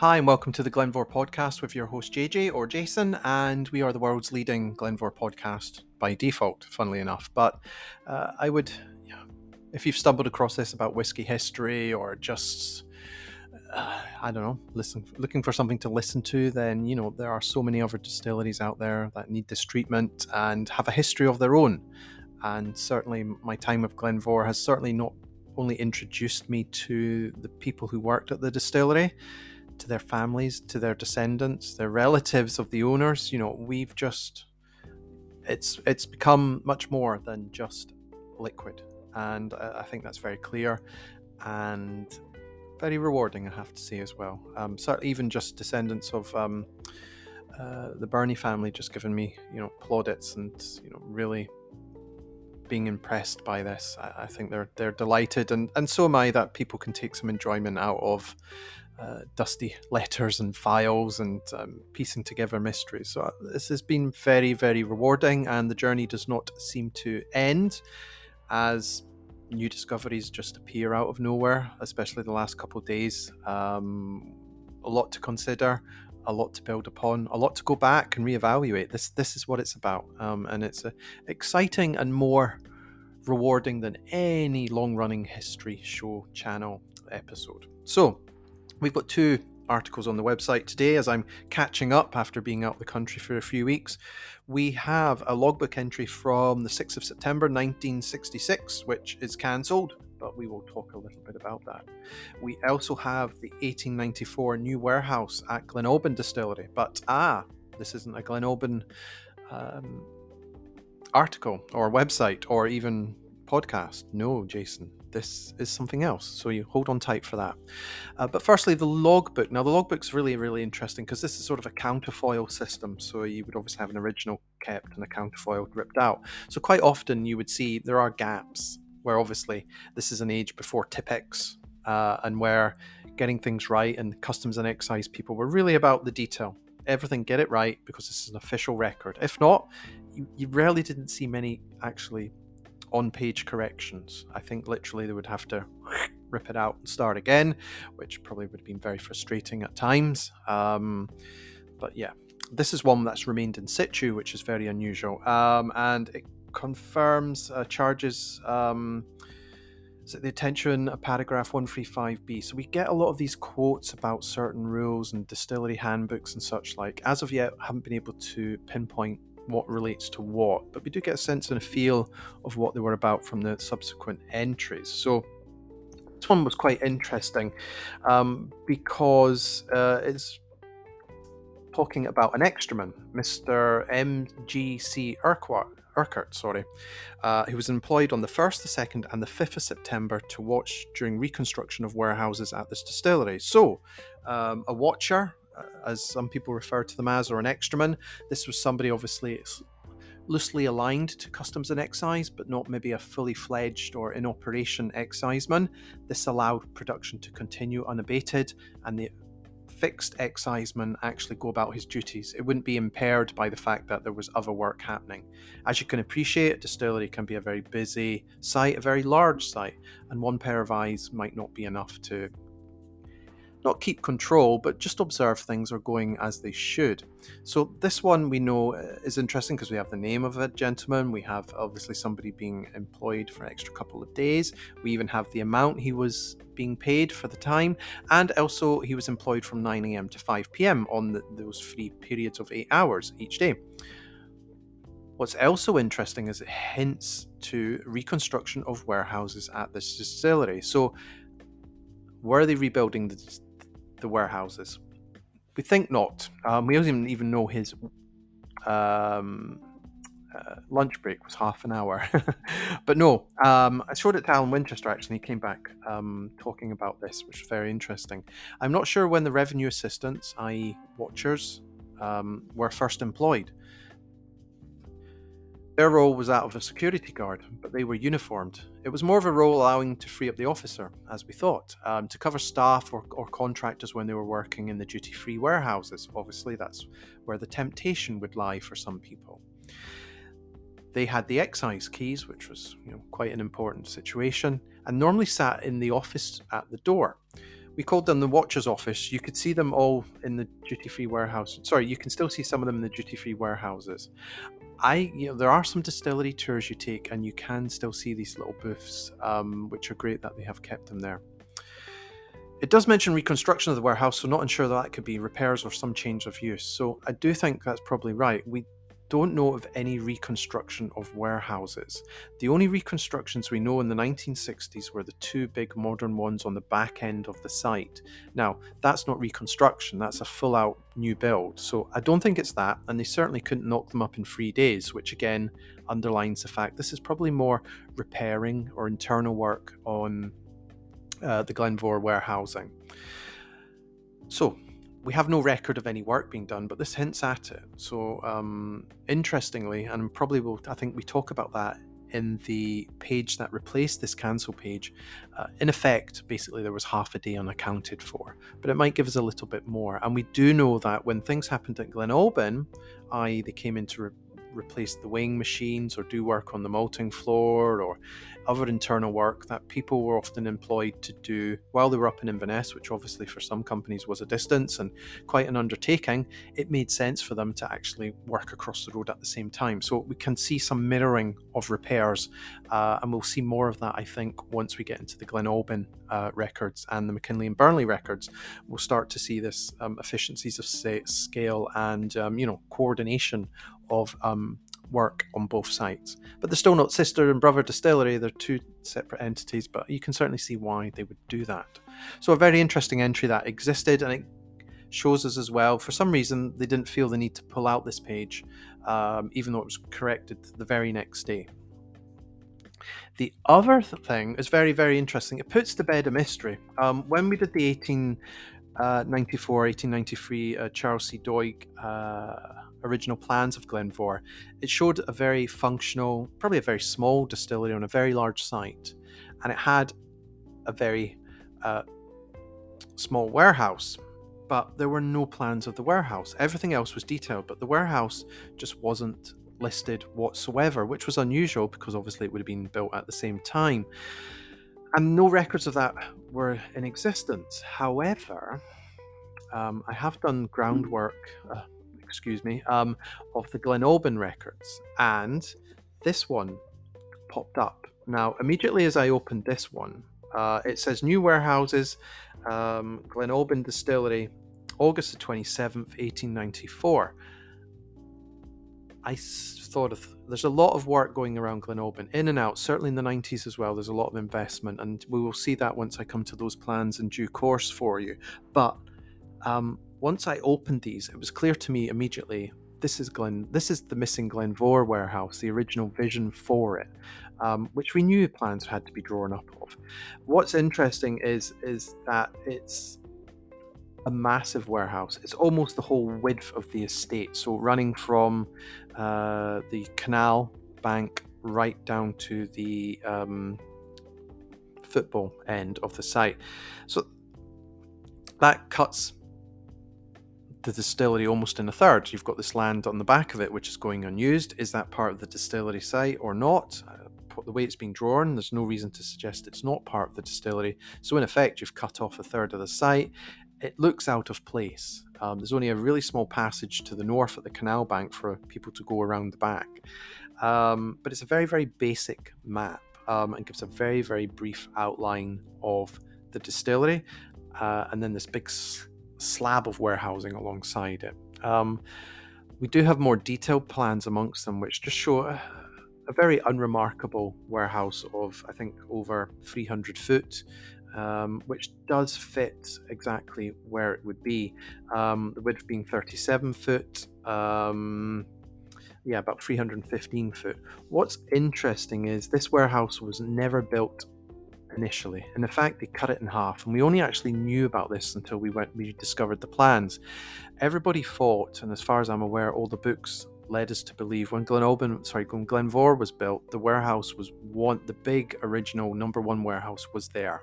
Hi, and welcome to the Glen Mhor podcast with your host JJ or Jason, and we are the world's leading Glen Mhor podcast by default, funnily enough. But uh, I would, yeah, if you've stumbled across this about whiskey history or just, uh, I don't know, listen, looking for something to listen to, then you know there are so many other distilleries out there that need this treatment and have a history of their own. And certainly, my time with Glen Mhor has certainly not only introduced me to the people who worked at the distillery to their families, to their descendants, their relatives of the owners. You know, we've just it's it's become much more than just liquid, and I think that's very clear and very rewarding. I have to say as well. Um, certainly, even just descendants of um, uh, the Birnie family just given me you know plaudits and you know really being impressed by this. I, I, think they're they're delighted, and and so am I that people can take some enjoyment out of uh, dusty letters and files and um, piecing together mysteries. So uh, this has been very, very rewarding, and the journey does not seem to end as new discoveries just appear out of nowhere, especially the last couple days. Um, a lot to consider, a lot to build upon, a lot to go back and reevaluate. This this is what it's about, um, and it's uh, exciting and more rewarding than any long-running history show channel episode. So We've got two articles on the website today as I'm catching up after being out of the country for a few weeks. We have a logbook entry from the 6th of September 1966, which is cancelled, but we will talk a little bit about that. We also have the 1894 new warehouse at Glen Albyn Distillery, but ah, this isn't a Glen Albyn um, article or website or even podcast. No, Jason, this is something else. So you hold on tight for that. Uh, but firstly, the logbook. Now, the logbook's really, really interesting because this is sort of a counterfoil system. So you would obviously have an original kept and a counterfoil ripped out. So quite often you would see there are gaps where obviously this is an age before Tipp-Ex uh, and where getting things right and customs and excise people were really about the detail. Everything get it right because this is an official record. If not, you, you rarely didn't see many actually on page corrections. I think literally they would have to rip it out and start again, which probably would have been very frustrating at times. Um, but yeah, this is one that's remained in situ, which is very unusual. Um, and it confirms uh, charges. Um, is it the attention of paragraph 135b? So we get a lot of these quotes about certain rules and distillery handbooks and such like. As of yet, haven't been able to pinpoint what relates to what, but we do get a sense and a feel of what they were about from the subsequent entries. So this one was quite interesting um, because uh, it's talking about an extraman, Mr. M.G.C. Urquhart, Urquhart, sorry, uh, who was employed on the 1st, the 2nd, and the 5th of September to watch during reconstruction of warehouses at this distillery. So, um, a watcher as some people refer to them as, or an extraman. This was somebody obviously loosely aligned to customs and excise, but not maybe a fully fledged or in operation exciseman. This allowed production to continue unabated, and the fixed exciseman actually go about his duties. It wouldn't be impaired by the fact that there was other work happening. As you can appreciate, a distillery can be a very busy site, a very large site, and one pair of eyes might not be enough to not keep control, but just observe things are going as they should. So this one we know uh, is interesting because we have the name of a gentleman. We have obviously somebody being employed for an extra couple of days. We even have the amount he was being paid for the time, and also he was employed from 9 a.m. to 5 p.m. on the, those three periods of eight hours each day. What's also interesting is it hints to reconstruction of warehouses at this distillery. So, were they rebuilding the the warehouses? We think not. Um, we don't even know his um, uh, lunch break was half an hour. but no, um, I showed it to Alan Winchester actually. He came back um, talking about this, which was very interesting. I'm not sure when the revenue assistants, i.e., watchers, um, were first employed. Their role was that of a security guard, but they were uniformed. It was more of a role allowing to free up the officer, as we thought, um, to cover staff or, or contractors when they were working in the duty free warehouses. Obviously, that's where the temptation would lie for some people. They had the excise keys, which was you know, quite an important situation, and normally sat in the office at the door. we called them the Watchers Office. You could see them all in the duty free warehouse. Sorry, you can still see some of them in the duty free warehouses. I, you know, there are some distillery tours you take, and you can still see these little booths, um, which are great that they have kept them there. It does mention reconstruction of the warehouse, so not unsure that, that could be repairs or some change of use. So I do think that's probably right. We don't know of any reconstruction of warehouses. The only reconstructions we know in the 1960s were the two big modern ones on the back end of the site. Now, that's not reconstruction, that's a full out new build. So I don't think it's that, and they certainly couldn't knock them up in three days, which again underlines the fact this is probably more repairing or internal work on uh, the Glen Mhor warehousing. So, we have no record of any work being done, but this hints at it. So, um, interestingly, and probably will, I think we talk about that in the page that replaced this cancel page. Uh, in effect, basically, there was half a day unaccounted for, but it might give us a little bit more. And we do know that when things happened at Glen Albyn, i.e., they came into re- replace the weighing machines or do work on the malting floor or other internal work that people were often employed to do while they were up in Inverness, which obviously for some companies was a distance and quite an undertaking, it made sense for them to actually work across the road at the same time. So we can see some mirroring of repairs, uh, and we'll see more of that, I think, once we get into the Glen Albyn uh, records and the Mackinlay and Burnley records. We'll start to see this um, efficiencies of scale and um, you know coordination of um, work on both sites. But they're sister and brother distillery, they're two separate entities, but you can certainly see why they would do that. So, a very interesting entry that existed, and it shows us as well, for some reason, they didn't feel the need to pull out this page, um, even though it was corrected the very next day. The other thing is very, very interesting. It puts to bed a mystery. Um, when we did the 1894, 1893 uh, Charles C. Doig uh, original plans of Glen Mhor, it showed a very functional, probably a very small distillery on a very large site, and it had a very uh, small warehouse. But there were no plans of the warehouse. Everything else was detailed, but the warehouse just wasn't listed whatsoever, which was unusual because obviously it would have been built at the same time. And no records of that were in existence. However, um, I have done groundwork, uh, excuse me, um, of the Glen Albyn records, and this one popped up. Now, immediately as I opened this one, uh, it says new warehouses, um, Glen Albyn Distillery, August the 27th, 1894. I thought of there's a lot of work going around Glen Albyn, in and out, certainly in the 90s as well. There's a lot of investment, and we will see that once I come to those plans in due course for you. But um, once I opened these, it was clear to me immediately this is Glen, this is the missing Glen Mhor warehouse, the original vision for it, um, which we knew plans had to be drawn up of. What's interesting is is that it's a massive warehouse. It's almost the whole width of the estate, so running from uh, the canal bank right down to the um, football end of the site. So that cuts the distillery almost in a third. You've got this land on the back of it which is going unused. Is that part of the distillery site or not? Uh, the way it's being drawn, there's no reason to suggest it's not part of the distillery. So, in effect, you've cut off a third of the site. It looks out of place. Um, there's only a really small passage to the north at the canal bank for people to go around the back. Um, but it's a very, very basic map um, and gives a very, very brief outline of the distillery. Uh, and then this big slab of warehousing alongside it. Um, we do have more detailed plans amongst them, which just show a, a very unremarkable warehouse of, I think, over 300 foot, um, which does fit exactly where it would be. Um, the width being 37 foot, um, yeah, about 315 foot. What's interesting is this warehouse was never built initially. And in fact, they cut it in half, and we only actually knew about this until we went we discovered the plans. Everybody thought, and as far as I'm aware, all the books led us to believe when Glen Albyn, sorry, when Glen Mhor was built, the warehouse was one, the big original number one warehouse was there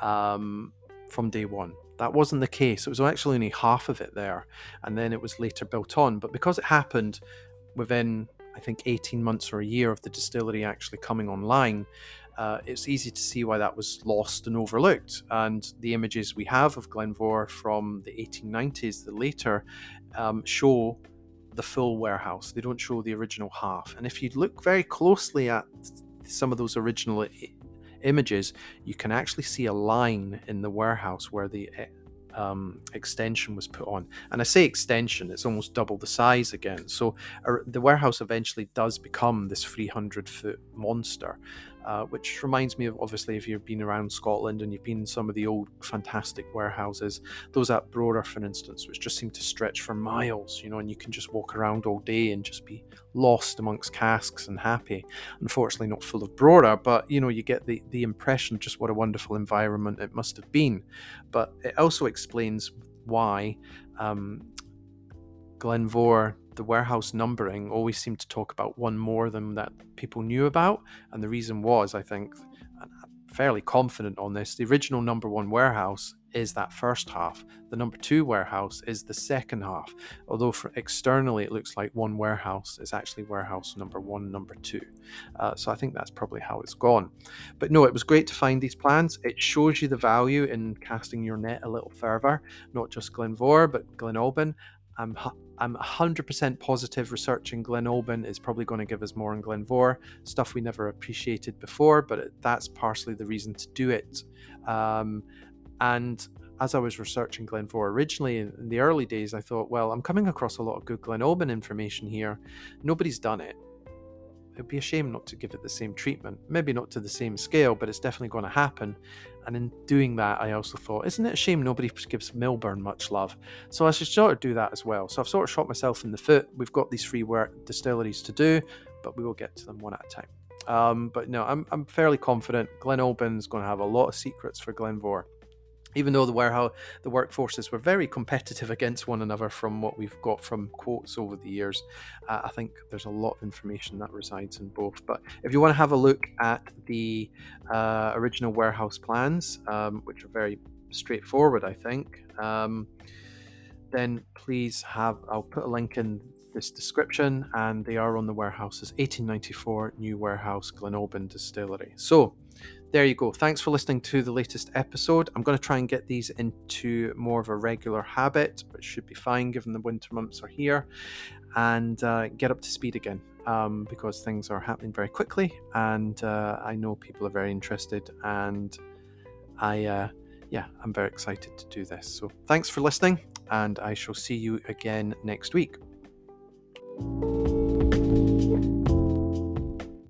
um, from day one. That wasn't the case. It was actually only half of it there, and then it was later built on. But because it happened within I think 18 months or a year of the distillery actually coming online, uh, it's easy to see why that was lost and overlooked. And the images we have of Glen Mhor from the 1890s, the later, um, show the full warehouse. They don't show the original half. And if you look very closely at some of those original images, you can actually see a line in the warehouse where the eh, um, extension was put on. And I say extension, it's almost double the size again. So uh, the warehouse eventually does become this 300 foot monster. Uh, which reminds me of obviously if you've been around Scotland and you've been in some of the old fantastic warehouses, those at Brora, for instance, which just seem to stretch for miles, you know, and you can just walk around all day and just be lost amongst casks and happy. Unfortunately, not full of Brora, but you know, you get the, the impression just what a wonderful environment it must have been. But it also explains why um, Glen Mhor the warehouse numbering always seemed to talk about one more than that people knew about. And the reason was, I think, I'm fairly confident on this, the original number one warehouse is that first half. The number two warehouse is the second half. Although for externally it looks like one warehouse, it's actually warehouse number one, number two. Uh, so I think that's probably how it's gone. But no, it was great to find these plans. It shows you the value in casting your net a little further, not just Glen Mhor, but Glen Albyn. I'm I'm 100% positive researching Glen Albyn is probably going to give us more in Glen Mhor, stuff we never appreciated before, but that's partially the reason to do it. Um, and as I was researching Glen Mhor originally in, in, the early days, I thought, well, I'm coming across a lot of good Glen Albyn information here. Nobody's done it. It'd be a shame not to give it the same treatment. Maybe not to the same scale, but it's definitely going to happen. And in doing that, I also thought, isn't it a shame nobody gives Millburn much love? So I should sort of do that as well. So I've sort of shot myself in the foot. We've got these three work distilleries to do, but we will get to them one at a time. Um, but no, I'm, I'm fairly confident Glen Albyn's going to have a lot of secrets for Glen Mhor even though the warehouse the workforces were very competitive against one another from what we've got from quotes over the years uh, i think there's a lot of information that resides in both. But if you want to have a look at the uh, original warehouse plans um, which are very straightforward i think um, then please have i'll put a link in this description and they are on the warehouses 1894 new warehouse Glen Albyn distillery. So there you go. Thanks for listening to the latest episode. I'm going to try and get these into more of a regular habit, which should be fine given the winter months are here, and uh, get up to speed again um, because things are happening very quickly. And uh, I know people are very interested, and I, uh, yeah, I'm very excited to do this. So thanks for listening, and I shall see you again next week.